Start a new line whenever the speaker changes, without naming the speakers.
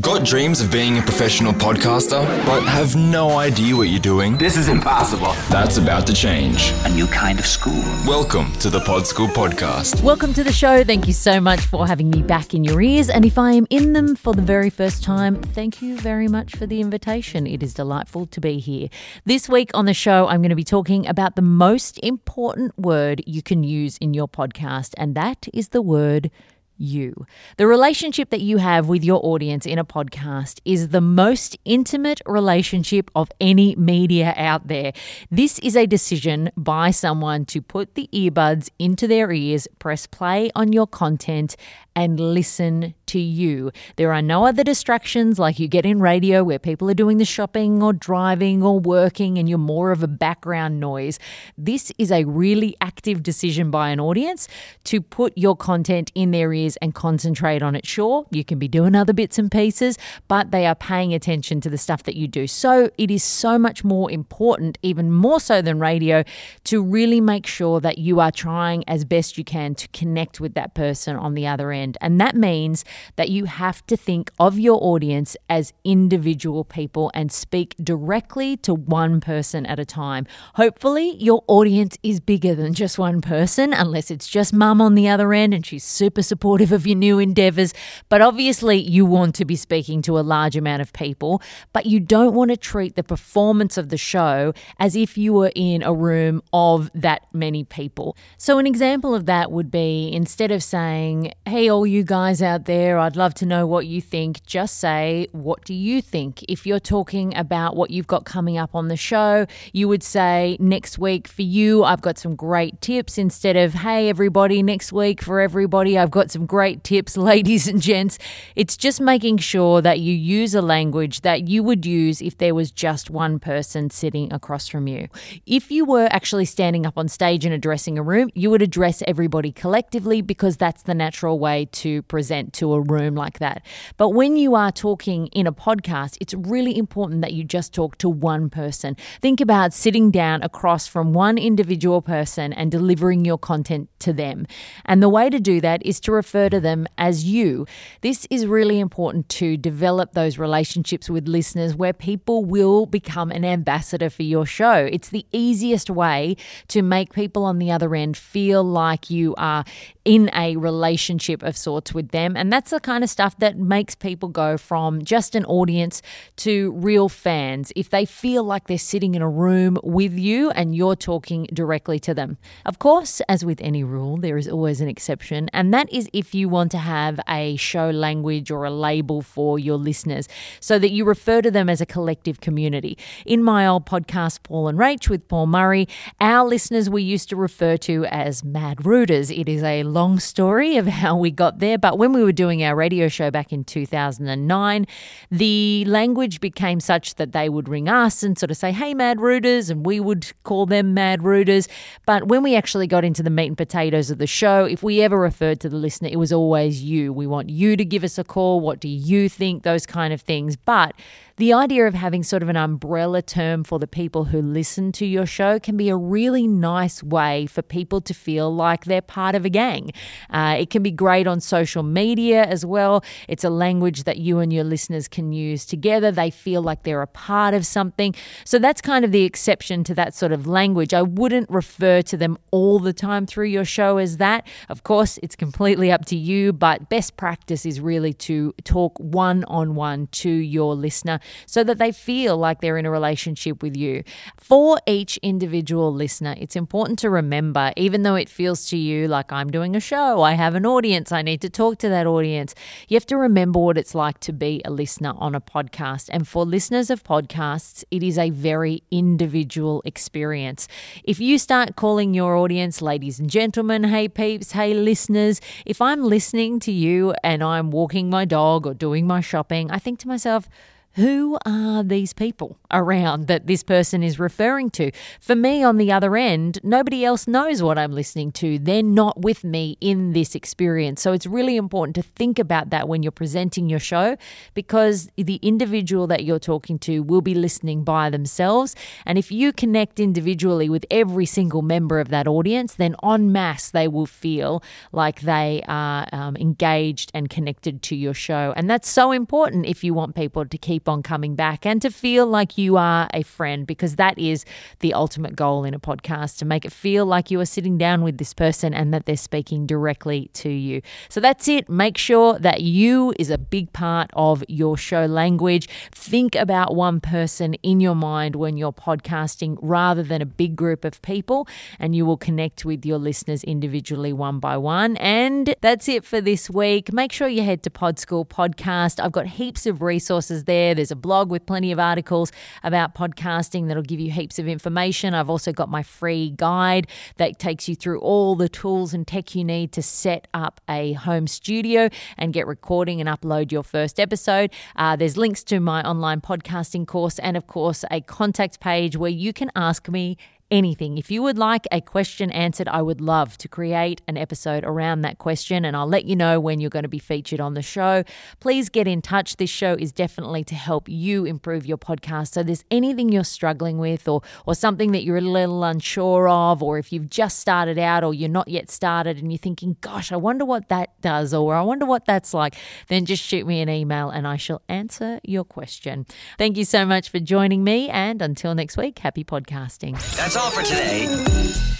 Got dreams of being a professional podcaster, but have no idea what you're doing?
This is impossible.
That's about to change.
A new kind of school.
Welcome to the Pod School Podcast.
Welcome to the show. Thank you so much for having me back in your ears. And if I am in them for the very first time, thank you very much for the invitation. It is delightful to be here. This week on the show, I'm going to be talking about the most important word you can use in your podcast, and that is the word you. The relationship that you have with your audience in a podcast is the most intimate relationship of any media out there. This is a decision by someone to put the earbuds into their ears, press play on your content, and listen to you. There are no other distractions like you get in radio where people are doing the shopping or driving or working and you're more of a background noise. This is a really active decision by an audience to put your content in their ears and concentrate on it. Sure, you can be doing other bits and pieces, but they are paying attention to the stuff that you do. So it is so much more important, even more so than radio, to really make sure that you are trying as best you can to connect with that person on the other end. And that means that you have to think of your audience as individual people and speak directly to one person at a time. Hopefully, your audience is bigger than just one person, unless it's just mum on the other end and she's super supportive of your new endeavors. But obviously, you want to be speaking to a large amount of people, but you don't want to treat the performance of the show as if you were in a room of that many people. So, an example of that would be instead of saying, Hey, all you guys out there, I'd love to know what you think. Just say, What do you think? If you're talking about what you've got coming up on the show, you would say, Next week for you, I've got some great tips instead of, Hey, everybody, next week for everybody, I've got some great tips, ladies and gents. It's just making sure that you use a language that you would use if there was just one person sitting across from you. If you were actually standing up on stage and addressing a room, you would address everybody collectively because that's the natural way to present to a room like that. But when you are talking in a podcast, it's really important that you just talk to one person. Think about sitting down across from one individual person and delivering your content to them. And the way to do that is to refer to them as you. This is really important to develop those relationships with listeners where people will become an ambassador for your show. It's the easiest way to make people on the other end feel like you are in a relationship of sorts with them. And that's the kind of stuff that makes people go from just an audience to real fans if they feel like they're sitting in a room with you and you're talking directly to them. Of course, as with any rule, there is always an exception, and that is if you want to have a show language or a label for your listeners so that you refer to them as a collective community. In my old podcast, Paul and Rach with Paul Murray, our listeners we used to refer to as Mad Rooters. It is a long story of how we got there, but when we were doing our radio show back in 2009, the language became such that they would ring us and sort of say, hey, Mad Rooters, and we would call them Mad Rooters. But when we actually got into the meat and potatoes of the show, if we ever referred to the listener, it was always you. We want you to give us a call. What do you think? Those kind of things. But the idea of having sort of an umbrella term for the people who listen to your show can be a really nice way for people to feel like they're part of a gang. Uh, it can be great on social media as well. It's a language that you and your listeners can use together. They feel like they're a part of something. So that's kind of the exception to that sort of language. I wouldn't refer to them all the time through your show as that. Of course, it's completely up to you, but best practice is really to talk one on one to your listener so that they feel like they're in a relationship with you. For each individual listener, it's important to remember, even though it feels to you like I'm doing a show, I have an audience, I need to talk to that audience, you have to remember what it's like to be a listener on a podcast. And for listeners of podcasts, it is a very individual experience. If you start calling your audience ladies and gentlemen, hey peeps, hey listeners, if I'm listening to you and I'm walking my dog or doing my shopping, I think to myself, who are these people around that this person is referring to? For me, on the other end, nobody else knows what I'm listening to. They're not with me in this experience. So it's really important to think about that when you're presenting your show because the individual that you're talking to will be listening by themselves. And if you connect individually with every single member of that audience, then en masse they will feel like they are um, engaged and connected to your show. And that's so important if you want people to keep keep on coming back and to feel like you are a friend because that is the ultimate goal in a podcast to make it feel like you are sitting down with this person and that they're speaking directly to you. So that's it. Make sure that you is a big part of your show language. Think about one person in your mind when you're podcasting rather than a big group of people, and you will connect with your listeners individually one by one. And that's it for this week. Make sure you head to Pod School Podcast. I've got heaps of resources there there. There's a blog with plenty of articles about podcasting that'll give you heaps of information. I've also got my free guide that takes you through all the tools and tech you need to set up a home studio and get recording and upload your first episode. Uh, there's links to my online podcasting course and, of course, a contact page where you can ask me anything. If you would like a question answered, I would love to create an episode around that question and I'll let you know when you're going to be featured on the show. Please get in touch. This show is definitely to help you improve your podcast. So there's anything you're struggling with or or something that you're a little unsure of or if you've just started out or you're not yet started and you're thinking, "Gosh, I wonder what that does or I wonder what that's like," then just shoot me an email and I shall answer your question. Thank you so much for joining me and until next week, happy podcasting.
That's all for today.